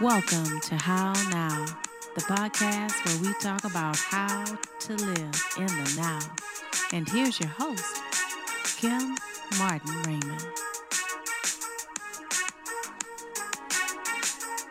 Welcome to How Now, the podcast where we talk about how to live in the now. And here's your host, Kim Martin Raymond.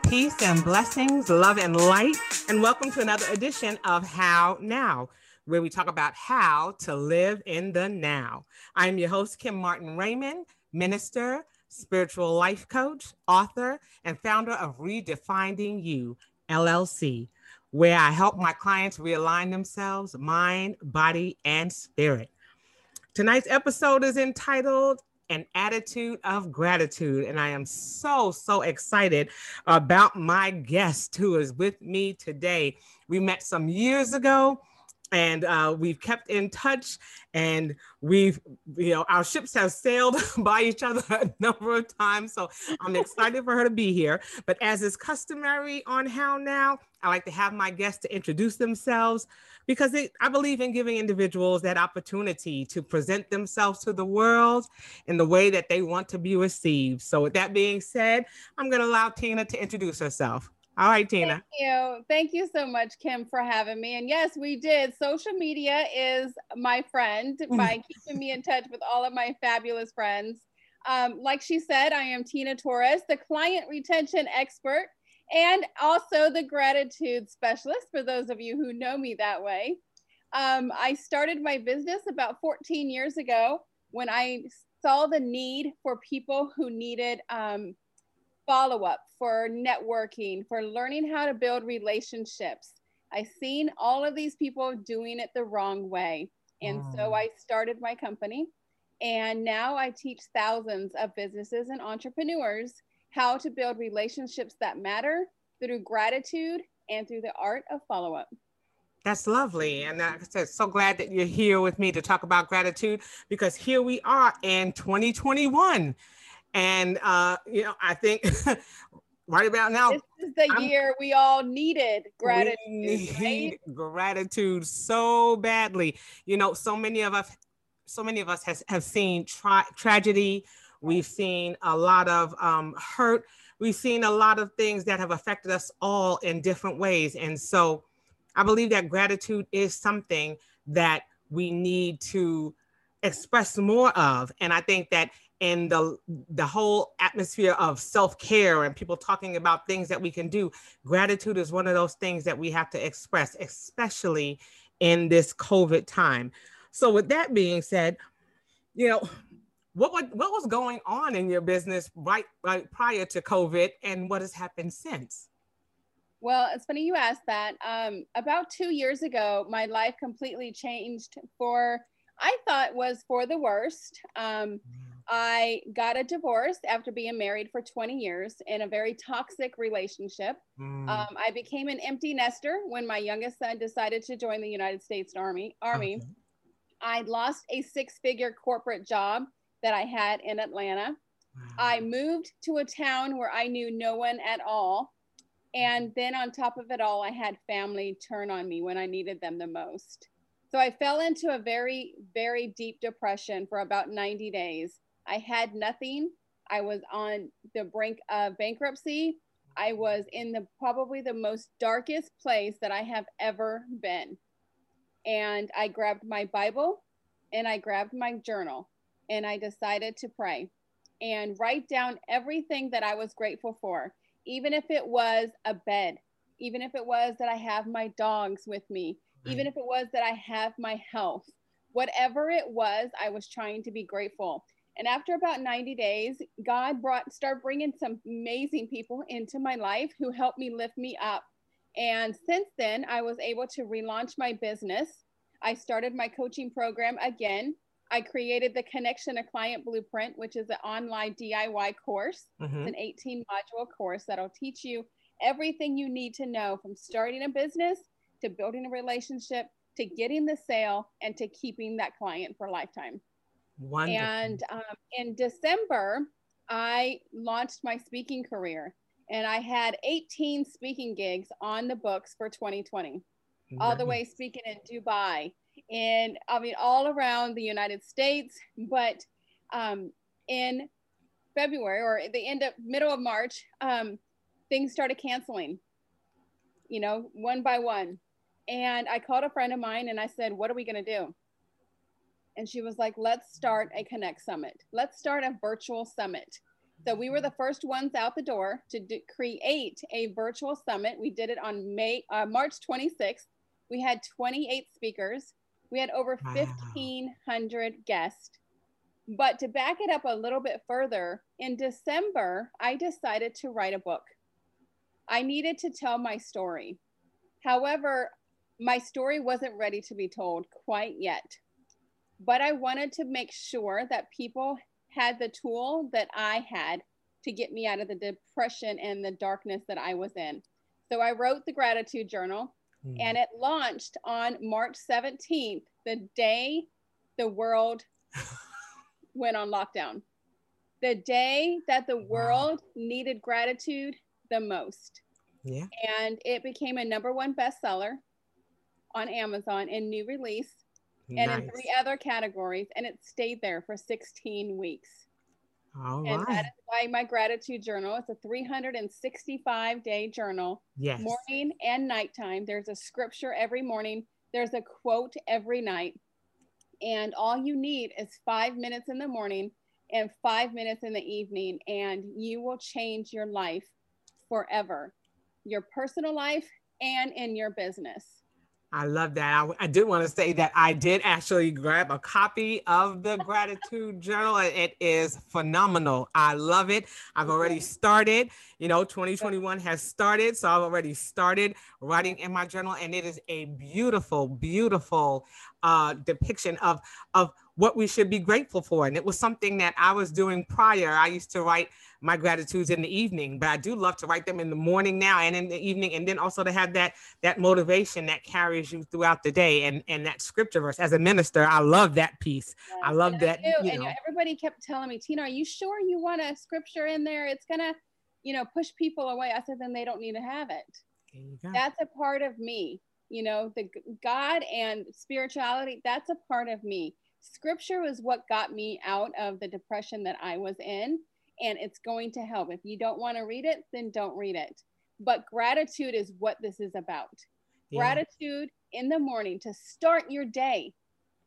Peace and blessings, love and light, and welcome to another edition of How Now, where we talk about how to live in the now. I'm your host, Kim Martin Raymond, minister, spiritual life coach, author, and founder of Redefining You, LLC, where I help my clients realign themselves, mind, body, and spirit. Tonight's episode is entitled An Attitude of Gratitude. And I am so, so excited about my guest who is with me today. We met some years ago and uh, we've kept in touch and we've you know our ships have sailed by each other a number of times. So i'm excited for her to be here. But as is customary on how now i like to have my guests to introduce themselves because it, i believe in giving individuals that opportunity to present themselves to the world in the way that they want to be received. So with that being said i'm going to allow tina to introduce herself all right, Tina. Thank you. Thank you so much, Kim, for having me. And yes, we did. Social media is my friend mm. by keeping me in touch with all of my fabulous friends. Um, like she said, I am Tina Torres, the client retention expert and also the gratitude specialist for those of you who know me that way. Um, I started my business about 14 years ago when I saw the need for people who needed um, follow up, for networking, for learning how to build relationships. I seen all of these people doing it the wrong way. And mm. so I started my company. And now I teach thousands of businesses and entrepreneurs how to build relationships that matter through gratitude and through the art of follow up. That's lovely. And like I said, so glad that you're here with me to talk about gratitude because here we are in 2021. And uh, you know, I think right about now, this is the I'm, year we all needed gratitude. We need right? gratitude so badly. You know, so many of us, so many of us has have seen tra- tragedy. We've seen a lot of um, hurt. We've seen a lot of things that have affected us all in different ways. And so, I believe that gratitude is something that we need to express more of. And I think that and the the whole atmosphere of self-care and people talking about things that we can do gratitude is one of those things that we have to express especially in this covid time so with that being said you know what what, what was going on in your business right right prior to covid and what has happened since well, it's funny you asked that. Um, about two years ago, my life completely changed for, I thought was for the worst. Um, mm. I got a divorce after being married for 20 years in a very toxic relationship. Mm. Um, I became an empty nester when my youngest son decided to join the United States Army. Army. Okay. I lost a six-figure corporate job that I had in Atlanta. Wow. I moved to a town where I knew no one at all. And then on top of it all, I had family turn on me when I needed them the most. So I fell into a very, very deep depression for about 90 days. I had nothing. I was on the brink of bankruptcy. I was in the probably the most darkest place that I have ever been. And I grabbed my Bible and I grabbed my journal and I decided to pray and write down everything that I was grateful for, even if it was a bed, even if it was that I have my dogs with me, even if it was that I have my health, whatever it was, I was trying to be grateful. And after about 90 days, God brought start bringing some amazing people into my life who helped me lift me up. And since then, I was able to relaunch my business. I started my coaching program again. I created the Connection to Client Blueprint, which is an online DIY course. Mm-hmm. It's an 18 module course that'll teach you everything you need to know from starting a business to building a relationship to getting the sale and to keeping that client for lifetime. Wonderful. And um, in December, I launched my speaking career and I had 18 speaking gigs on the books for 2020, nice. all the way speaking in Dubai and I mean, all around the United States. But um, in February or the end of middle of March, um, things started canceling, you know, one by one. And I called a friend of mine and I said, What are we going to do? And she was like, Let's start a Connect Summit. Let's start a virtual summit. So we were the first ones out the door to do, create a virtual summit. We did it on May, uh, March 26th. We had 28 speakers. We had over wow. 1,500 guests. But to back it up a little bit further, in December, I decided to write a book. I needed to tell my story. However, my story wasn't ready to be told quite yet. But I wanted to make sure that people had the tool that I had to get me out of the depression and the darkness that I was in. So I wrote the gratitude journal mm. and it launched on March 17th, the day the world went on lockdown. The day that the world wow. needed gratitude the most. Yeah. And it became a number one bestseller on Amazon in new release and nice. in three other categories. And it stayed there for 16 weeks. All and right. that is why my gratitude journal. It's a 365 day journal. Yes. Morning and nighttime. There's a scripture every morning. There's a quote every night. And all you need is five minutes in the morning and five minutes in the evening, and you will change your life forever your personal life and in your business. I love that. I, I did want to say that I did actually grab a copy of the gratitude journal. And it is phenomenal. I love it. I've already started. You know, 2021 has started. So I've already started writing in my journal, and it is a beautiful, beautiful uh, depiction of, of what we should be grateful for. And it was something that I was doing prior. I used to write my gratitudes in the evening, but I do love to write them in the morning now and in the evening, and then also to have that that motivation that carries you throughout the day and and that scripture verse. As a minister, I love that piece. Yes, I love that. I you know. And everybody kept telling me, Tina, are you sure you want a scripture in there? It's gonna, you know, push people away. I said, then they don't need to have it. That's a part of me. You know, the God and spirituality. That's a part of me. Scripture was what got me out of the depression that I was in and it's going to help. If you don't want to read it, then don't read it. But gratitude is what this is about. Yeah. Gratitude in the morning to start your day,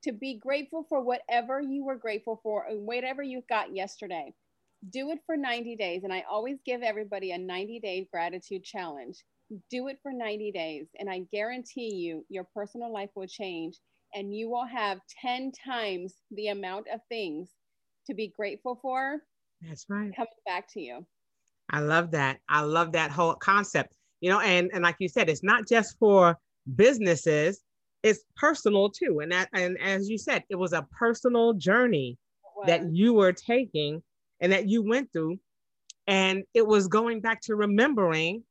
to be grateful for whatever you were grateful for, and whatever you got yesterday. Do it for 90 days. And I always give everybody a 90 day gratitude challenge. Do it for 90 days. And I guarantee you, your personal life will change and you will have 10 times the amount of things to be grateful for that's right. Coming back to you. I love that. I love that whole concept. You know, and and like you said, it's not just for businesses, it's personal too. And that and as you said, it was a personal journey that you were taking and that you went through. And it was going back to remembering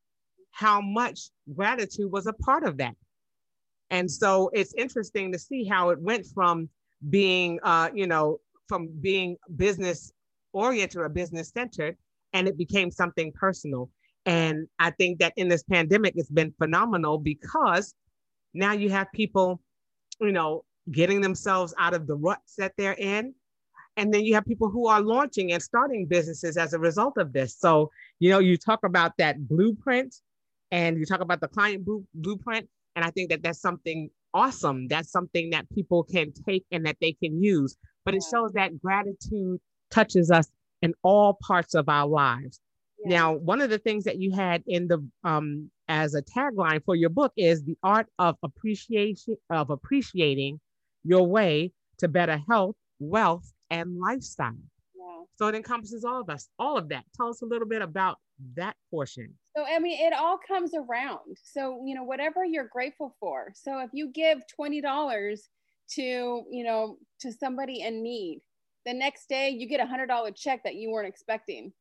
how much gratitude was a part of that. And so it's interesting to see how it went from being, uh, you know, from being business oriented or business centered, and it became something personal. And I think that in this pandemic, it's been phenomenal because now you have people, you know, getting themselves out of the ruts that they're in. And then you have people who are launching and starting businesses as a result of this. So, you know, you talk about that blueprint and you talk about the client blueprint. And I think that that's something awesome. That's something that people can take and that they can use. But it shows that gratitude touches us in all parts of our lives. Yeah. Now, one of the things that you had in the um, as a tagline for your book is the art of appreciation of appreciating your way to better health, wealth, and lifestyle. Yeah. So it encompasses all of us, all of that. Tell us a little bit about that portion. So I mean, it all comes around. So you know, whatever you're grateful for. So if you give twenty dollars to you know to somebody in need, the next day you get a hundred dollar check that you weren't expecting.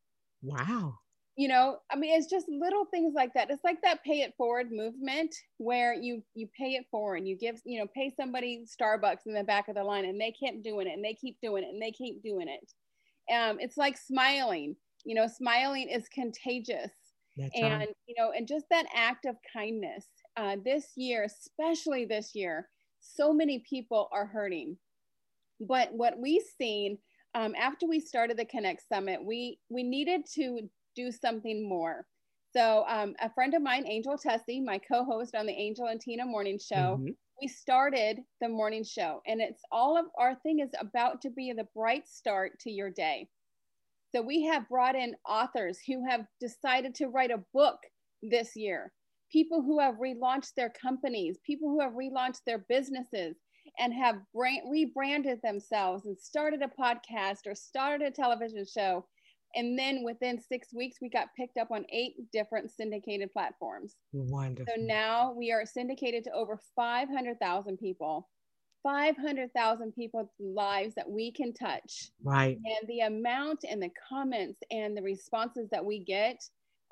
Wow. You know, I mean, it's just little things like that. It's like that pay it forward movement where you you pay it forward. And you give, you know, pay somebody Starbucks in the back of the line and they keep doing it and they keep doing it and they keep doing it. Um, it's like smiling. You know, smiling is contagious. That's and right. you know, and just that act of kindness. Uh, this year, especially this year, so many people are hurting but what we've seen um, after we started the Connect Summit, we we needed to do something more. So, um, a friend of mine, Angel Tessie, my co host on the Angel and Tina morning show, Mhm. we started the morning show. And it's all of our thing is about to be the bright start to your day. So, we have brought in authors who have decided to write a book this year, people who have relaunched their companies, people who have relaunched their businesses and have brand, rebranded themselves and started a podcast or started a television show and then within six weeks, we got picked up on eight different syndicated platforms. Wonderful. So now we are syndicated to over 500,000 people, 500,000 people's lives that we can touch. right. And the amount and the comments and the responses that we get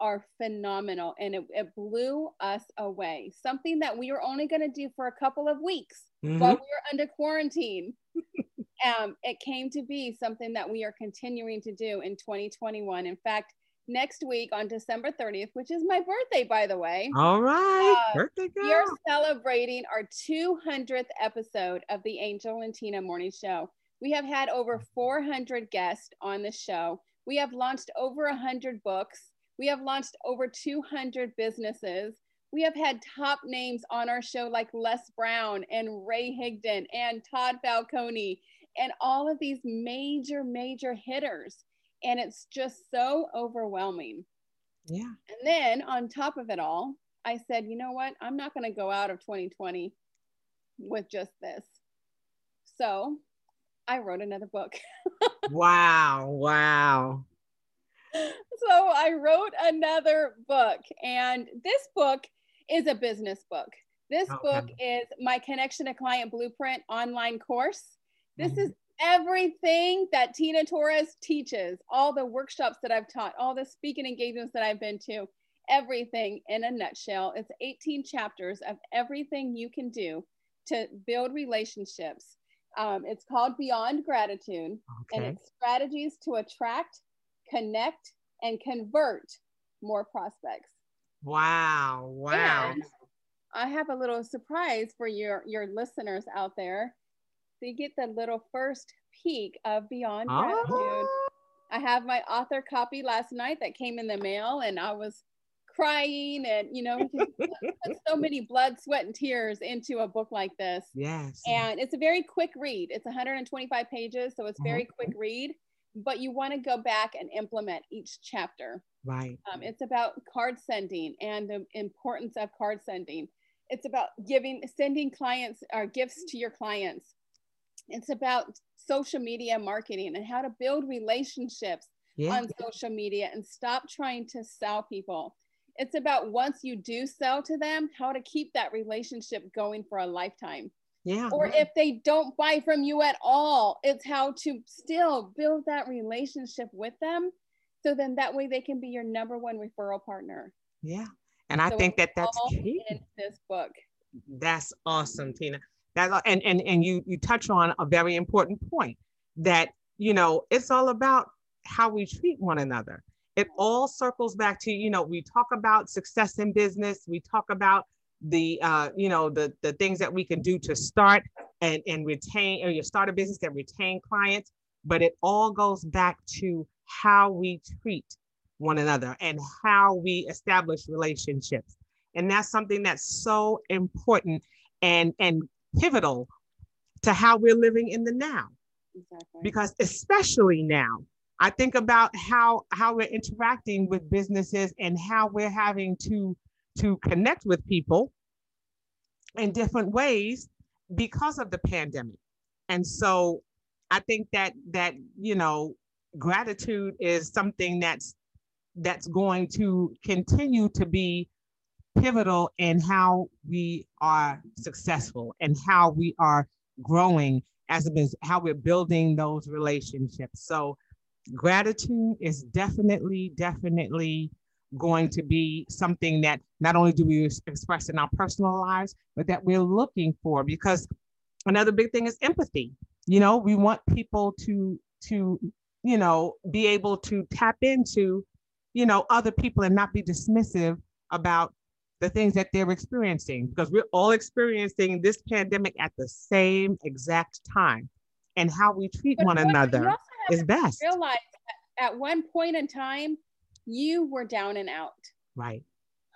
are phenomenal. And it, it blew us away. Something that we were only going to do for a couple of weeks Mhm. while we were under quarantine. um, it came to be something that we are continuing to do in 2021. In fact, next week on December 30th, which is my birthday, by the way, All right. Uh, Birthday girl. we are celebrating our 200th episode of the Angel and Tina Morning Show. We have had over 400 guests on the show. We have launched over 100 books. We have launched over 200 businesses. We have had top names on our show like Les Brown and Ray Higdon and Todd Falcone and all of these major, major hitters. And it's just so overwhelming. yeah. And then on top of it all, I said, you know what? I'm not going to go out of 2020 with just this. So I wrote another book. Wow. Wow. so I wrote another book. And this book is a business book. This Okay. book is my Connection to Client Blueprint online course. This Mhm. is everything that Tina Torres teaches, all the workshops that I've taught, all the speaking engagements that I've been to, everything in a nutshell. It's 18 chapters of everything you can do to build relationships. Um, it's called Beyond Gratitude and it's strategies to attract, connect, and convert more prospects. Wow. Wow. And I have a little surprise for your your listeners out there. So you get the little first peek of Beyond Gratitude. Oh. I have my author copy last night that came in the mail, and I was crying, and you know, put so many blood, sweat, and tears into a book like this. Yes. And it's a very quick read. It's 125 pages, so it's very Mhm. quick read. But you want to go back and implement each chapter. Right. Um, it's about card sending and the importance of card sending. It's about giving, sending clients or gifts to your clients. It's about social media marketing and how to build relationships Yeah. on social media and stop trying to sell people. It's about once you do sell to them, how to keep that relationship going for a lifetime. Yeah. Or if they don't buy from you at all, it's how to still build that relationship with them. So then that way they can be your number one referral partner. Yeah. And I So think that that's key. in this book. That's awesome, Tina. That and and and you you touch on a very important point that you know it's all about how we treat one another. It all circles back to you know we talk about success in business. We talk about the uh, you know the the things that we can do to start and and retain or you start a business and retain clients. But it all goes back to how we treat one another and how we establish relationships and that's something that's so important and and pivotal to how we're living in the now Exactly. because especially now i think about how how we're interacting with businesses and how we're having to to connect with people in different ways because of the pandemic and so i think that that you know gratitude is something that's that's going to continue to be pivotal in how we are successful and how we are growing as a business, how we're building those relationships. So gratitude is definitely, definitely going to be something that not only do we express in our personal lives, but that we're looking for because another big thing is empathy. You know, we want people to to, you know, be able to tap into, you know, other people and not be dismissive about the things that they're experiencing because we're all experiencing this pandemic at the same exact time and how we treat But one another is best realize that at one point in time, you were down and out. Right.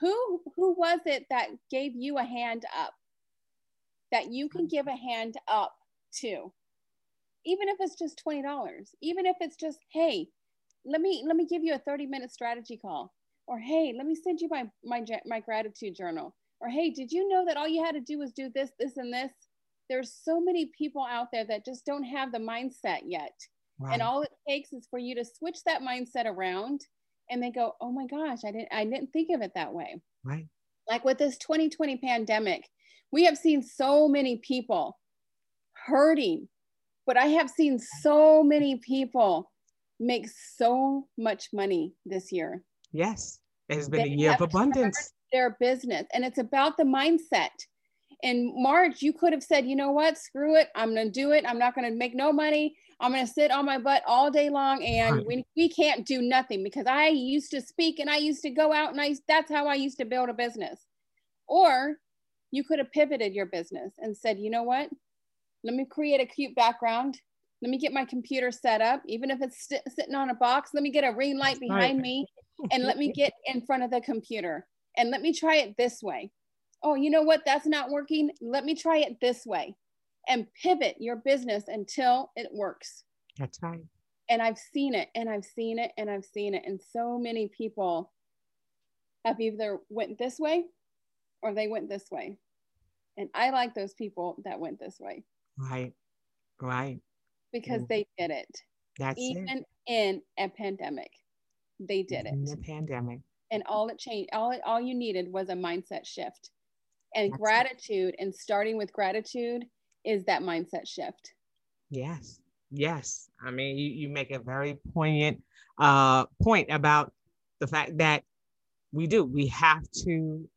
Who who was it that gave you a hand up? That you can give a hand up to. Even if it's just $20, even if it's just, hey, let me let me give you a 30 minute strategy call. Or hey, let me send you my my my gratitude journal. Or hey, did you know that all you had to do was do this, this, and this? There's so many people out there that just don't have the mindset yet. Right. And all it takes is for you to switch that mindset around and they go, "Oh my gosh, I didn't I didn't think of it that way." Right. Like with this 2020 pandemic, we have seen so many people hurting, but I have seen so many people make so much money this year. Yes. It has been they a year of abundance. Their business and it's about the mindset in March, you could have said, you know what, screw it. I'm going to do it. I'm not going to make no money. I'm going to sit on my butt all day long and we, we can't do nothing because I used to speak and I used to go out and I, that's how I used to build a business. Or you could have pivoted your business and said, you know what, let me create a cute background. Let me get my computer set up, even if it's sitting on a box. Let me get a ring light behind right. me and let me get in front of the computer and let me try it this way oh, you know what? That's not working. Let me try it this way and pivot your business until it works. That's right. And I've seen it and I've seen it and I've seen it. And so many people have either went this way or they went this way. And I like those people that went this way. Right. Right. Because mm. they did it. That's even it. in a pandemic. They did in it. In the pandemic. And all it changed, all all you needed was a mindset shift and That's gratitude and starting with gratitude is that mindset shift yes yes i mean you, you make a very poignant uh, point about the fact that we do we have to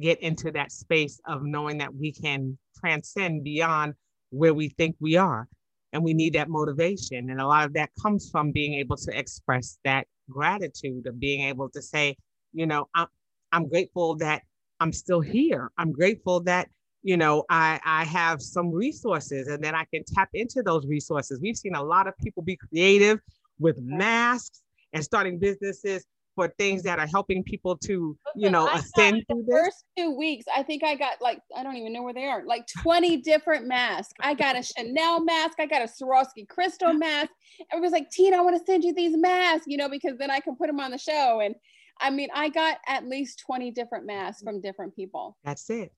get into that space of knowing that we can transcend beyond where we think we are and we need that motivation and a lot of that comes from being able to express that gratitude of being able to say you know i'm, I'm grateful that I'm still here. I'm grateful that you know I I have some resources and then I can tap into those resources. We've seen a lot of people be creative with masks and starting businesses for things that are helping people to you know ascend through the first two weeks i think i got like i don't even know where they are like 20 different masks i got a chanel mask i got a swarovski crystal mask everybody's like tina i want to send you these masks you know because then i can put them on the show and I mean, I got at least 20 different masks from different people. That's it.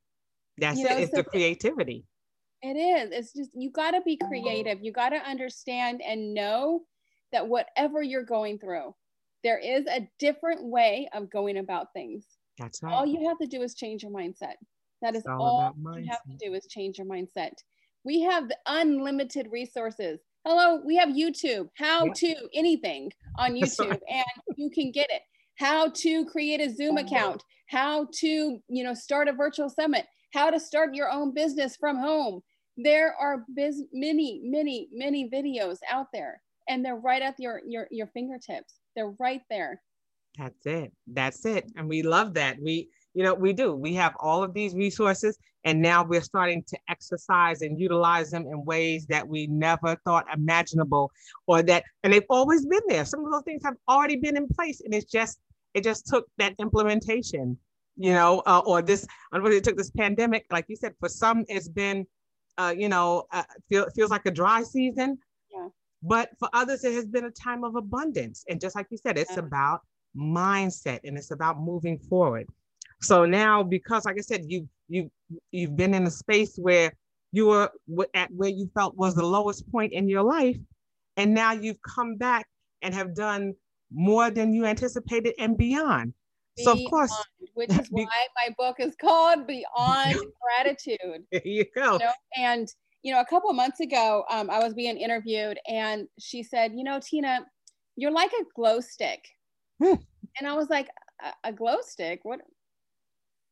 That's you it. Know, it's so the creativity. It is. It's just, you got to be creative. You got to understand and know that whatever you're going through, there is a different way of going about things. That's right. All you have to do is change your mindset. That is all, all you have to do is change your mindset. We have unlimited resources. Hello, we have YouTube, how yeah. to anything on YouTube, and you can get it how to create a Zoom account, how to, you know, start a virtual summit, how to start your own business from home. There are biz- many, many, many videos out there and they're right at your, your, your fingertips. They're right there. That's it. That's it. And we love that. We, you know, we do. We have all of these resources and now we're starting to exercise and utilize them in ways that we never thought imaginable or that, and they've always been there. Some of those things have already been in place and it's just it just took that implementation, you know, uh, or this, unfortunately, it took this pandemic. Like you said, for some, it's been, uh, you know, uh, feel, feels like a dry season. But for others, it has been a time of abundance. And just like you said, it's yeah. about mindset and it's about moving forward. So now, because like I said, you you you've been in a space where you were at where you felt was the lowest point in your life, and now you've come back and have done more than you anticipated and beyond. Beyond, so of course, which is why my book is called Beyond Gratitude. There you go. You know? And you know, a couple months ago, um, I was being interviewed, and she said, "You know, Tina, you're like a glow stick." Hmm. And I was like, a, a, glow stick? What?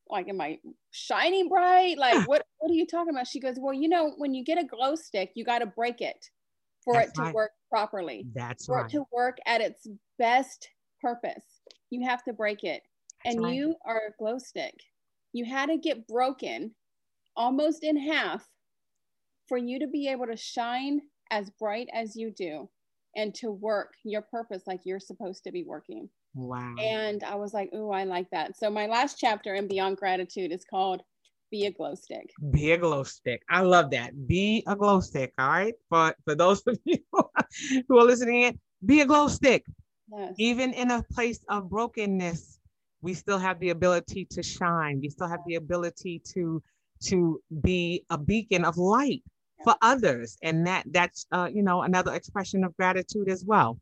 Like, am I shining bright? Like, what? What are you talking about?" She goes, "Well, you know, when you get a glow stick, you got to break it for That's it to right. work properly. That's for right. it to work at its best purpose. You have to break it. That's and right. you are a glow stick. You had to get broken almost in half for you to be able to shine as bright as you do and to work your purpose like you're supposed to be working. Wow. And I was like, oh, I like that. So my last chapter in Beyond Gratitude is called Be a Glow Stick. Be a glow stick. I love that. Be a glow stick. All right. For for those of you who are listening in, be a glow stick. Yes. Even in a place of brokenness, we still have the ability to shine. We still have the ability to to be a beacon of light for others. And that that's uh, you know another expression of gratitude as well.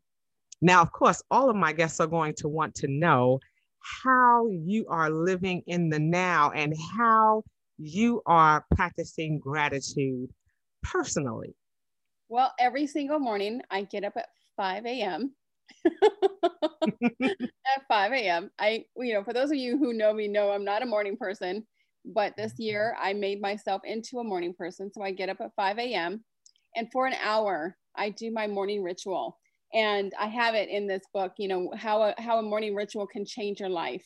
Now, of course, all of my guests are going to want to know how you are living in the now and how you are practicing gratitude personally. Well, every single morning I get up at 5 a.m. at 5 a.m. I, you know, for those of you who know me, know I'm not a morning person, but this mm-hmm. year I made myself into a morning person. So I get up at 5 a.m. and for an hour, I do my morning ritual. And I have it in this book, you know, how a, how a morning ritual can change your life.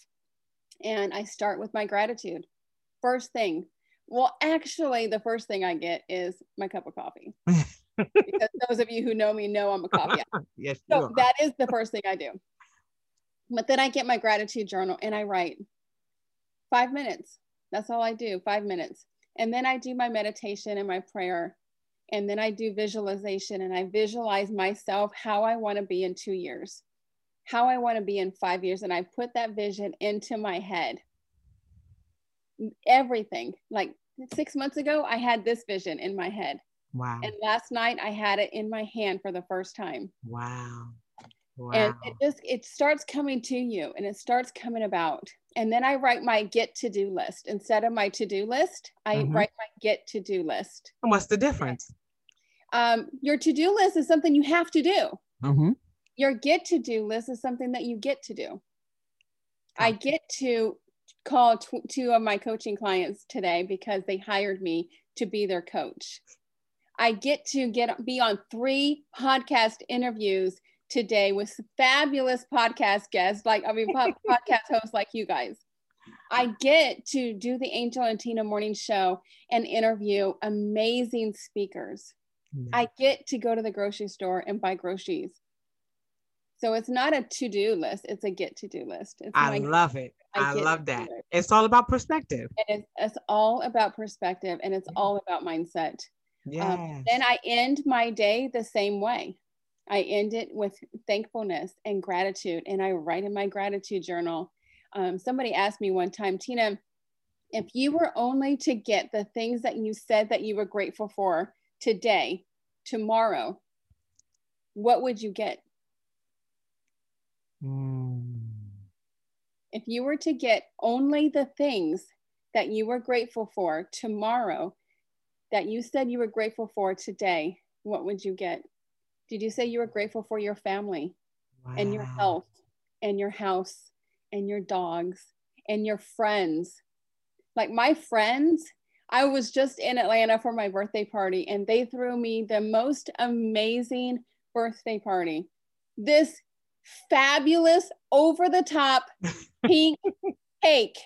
And I start with my gratitude. First thing, well, actually, the first thing I get is my cup of coffee. because those of you who know me know I'm a coffee. yes. So that is the first thing I do. But then I get my gratitude journal and I write five minutes. That's all I do, five minutes. And then I do my meditation and my prayer. And then I do visualization and I visualize myself how I want to be in two years, how I want to be in five years. And I put that vision into my head. Everything. Like six months ago, I had this vision in my head. wow. And last night, I had it in my hand for the first time wow. Wow. and it just it starts coming to you and it starts coming about and then i write my get to do list instead of my to do list i Mhm. write my get to do list And what's the difference? um, your to do list is something you have to do Mm-hmm. your get to do list is something that you get to do i get to call tw- two of my coaching clients today because they hired me to be their coach i get to get be on three podcast interviews today with fabulous podcast guests like i mean podcast hosts like you guys i get to do the angel and tina morning show and interview amazing speakers I get to go to the grocery store and buy groceries. So it's not a to do list, it's a get to do list. It's I love it. I, get love that. it. It's all about perspective. And it's, it's all about perspective and it's Yeah. all about mindset. Yes. Um, then I end my day the same way. I end it with thankfulness and gratitude, and I write in my gratitude journal. Um, somebody asked me one time, Tina, if you were only to get the things that you said that you were grateful for today, tomorrow, what would you get? Mm. If you were to get only the things that you were grateful for tomorrow, that you said you were grateful for today, what would you get? Did you say you were grateful for your family and your health and your house and your dogs and your friends? Like my friends, I was just in Atlanta for my birthday party and they threw me the most amazing birthday party. This fabulous, over the top pink cake.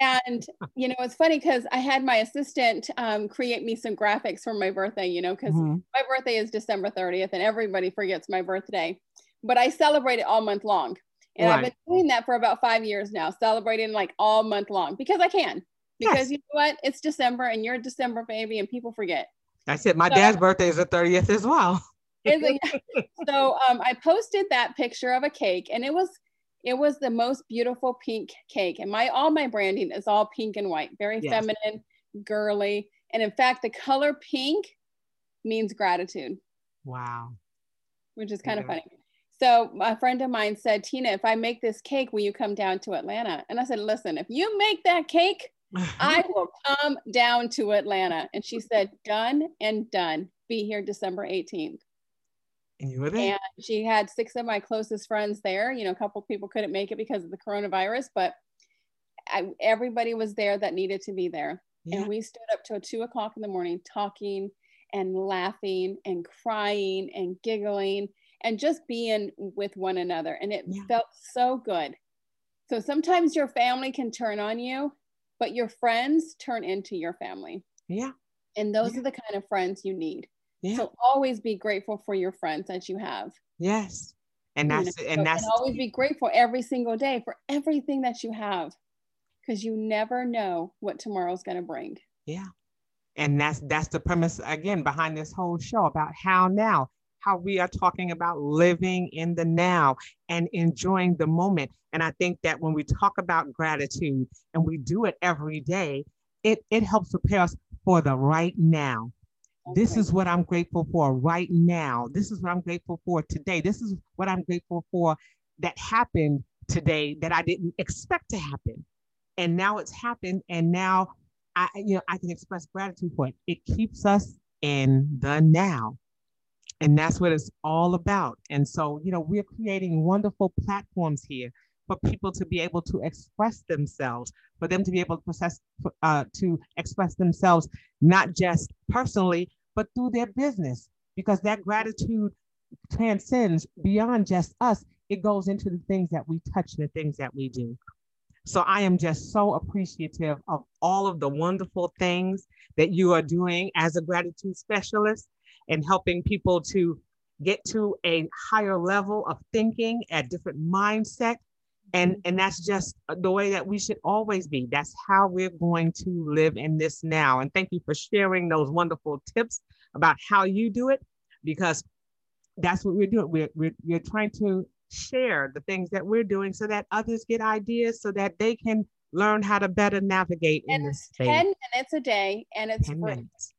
And you know it's funny because i had my assistant um, create me some graphics for my birthday you know because Mhm. my birthday is december 30th and everybody forgets my birthday but i celebrate it all month long and i've been doing that for about five years now celebrating like all month long because i can because Yes. you know what it's december and you're a december baby and people forget That's it. My So- dad's birthday is the 30th as well. So um, I posted that picture of a cake, and it was it was the most beautiful pink cake. And my all my branding is all pink and white, very Yes. feminine, girly. And in fact, the color pink means gratitude, Wow. which is kind of funny. So a friend of mine said, Tina, if I make this cake, will you come down to Atlanta? And I said, listen, if you make that cake, I will come down to Atlanta. And she said, done and done. Be here December 18th. And you were there. and she had six of my closest friends there. You know, a couple people couldn't make it because of the coronavirus, but I, everybody was there that needed to be there. Yeah. And we stood up till two o'clock in the morning talking and laughing and crying and giggling and just being with one another. And it Yeah. felt so good. So sometimes your family can turn on you, but your friends turn into your family. yeah. And those Yeah. are the kind of friends you need. Yeah. So always be grateful for your friends that you have. yes. And that's you know, and so- that's always be grateful every single day for everything that you have because you never know what tomorrow's going to bring. Yeah. And that's that's the premise again behind this whole show about how now, how we are talking about living in the now and enjoying the moment. And I think that when we talk about gratitude and we do it every day, it it helps prepare us for the right now. This is what I'm grateful for right now. This is what I'm grateful for today. This is what I'm grateful for that happened today that I didn't expect to happen. And now it's happened. And now I, you know, I can express gratitude for it. It keeps us in the now. And that's what it's all about. And so, you know, we're creating wonderful platforms here for people to be able to express themselves, for them to be able to process, uh, to express themselves, not just personally, but through their business, because that gratitude transcends beyond just us. It goes into the things that we touch the things that we do. So I am just so appreciative of all of the wonderful things that you are doing as a gratitude specialist and helping people to get to a higher level of thinking, a different mindset. And, and that's just uh, the way that we should always be. That's how we're going to live in this now. And thank you for sharing those wonderful tips about how you do it, because that's what we're doing. We're, we're, we're trying to share the things that we're doing so that others get ideas so that they can learn how to better navigate in And this it's space. 10 minutes a day and it's 10 free. minutes.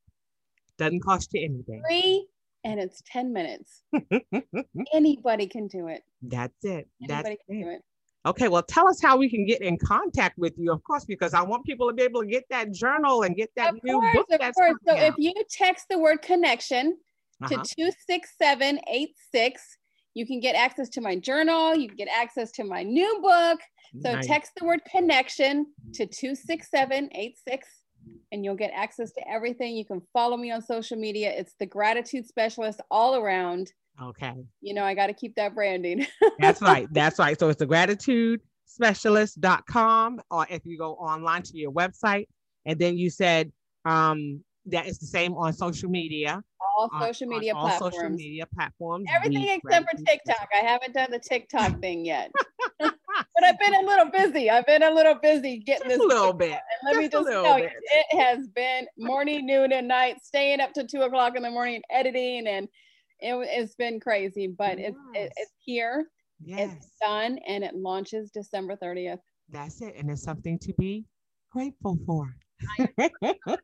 Doesn't cost you anything. free and it's 10 minutes. Anybody can do it. That's it. That's Anybody can do it. Okay, well, tell us how we can get in contact with you, of course, because I want people to be able to get that journal and get that Of new course, book of that's course. So coming if you text the word connection to Uh-huh. 26786, you can get access to my journal. You can get access to my new book. So Nice. text the word connection to 26786 and you'll get access to everything. You can follow me on social media. It's the gratitude specialist all around. Okay, You know, I got to keep that branding. that's right. That's right. So it's the gratitude specialist.com, or if you go online to your website, and then you said um, that is the same on social media. all on- social on media all platforms. social media platforms. Everything except for TikTok. I haven't done the TikTok thing yet. but I've been a little busy. I've been a little busy getting Just this. a little bit. And let me just a just tell you, it has been morning, noon, and night, staying up to two o'clock in the morning, editing, and it, has been crazy. But it's it, Yes. it's here, Yes, it's done, and it launches December thirtieth. that's it. And it's something to be grateful for.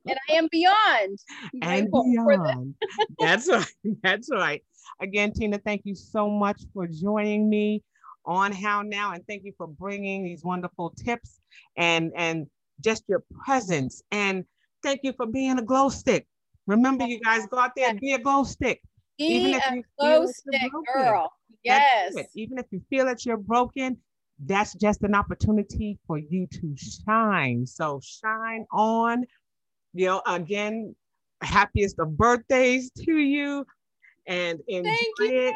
And I am beyond and grateful for this. beyond. That's right. That's right. Again, Tina, thank you so much for joining me on How Now, and thank you for bringing these wonderful tips and and just your presence. And thank you for being a glow stick. Remember, you guys go out there and be a glow stick. Even Be if a you feel glow that you're stick broken. girl. Yes. Even if you feel that you're broken, that's just an opportunity for you to shine. So shine on. You know, again, happiest of birthdays to you and enjoy Thank you. it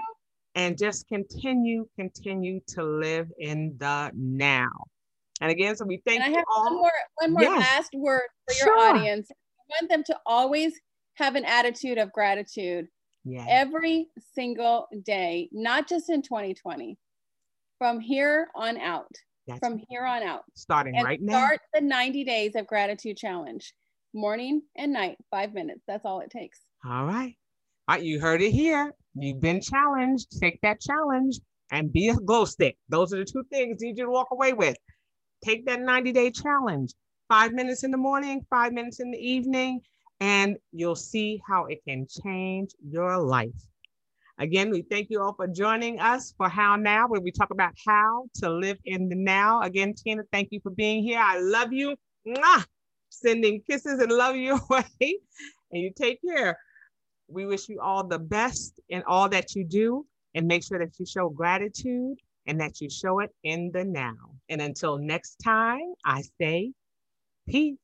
and just continue, continue to live in the now. And again, so we thank and I you have all. one more one more Yes. last word for your Sure. audience. I want them to always have an attitude of gratitude Yeah. every single day, not just in 2020. From here on out, That's from here on out, starting and right now. start the 90 days of gratitude challenge, morning and night, five minutes. That's all it takes. All right. All right, you heard it here. You've been challenged. Take that challenge and be a glow stick. Those are the two things you need to walk away with. Take that 90 day challenge. Five minutes in the morning, five minutes in the evening, and you'll see how it can change your life. Again, we thank you all for joining us for How Now, where we talk about how to live in the now. Again, Tina, thank you for being here. I love you. Mwah! Sending kisses and love you away. And you take care. We wish you all the best in all that you do and make sure that you show gratitude and that you show it in the now. And until next time, I say peace.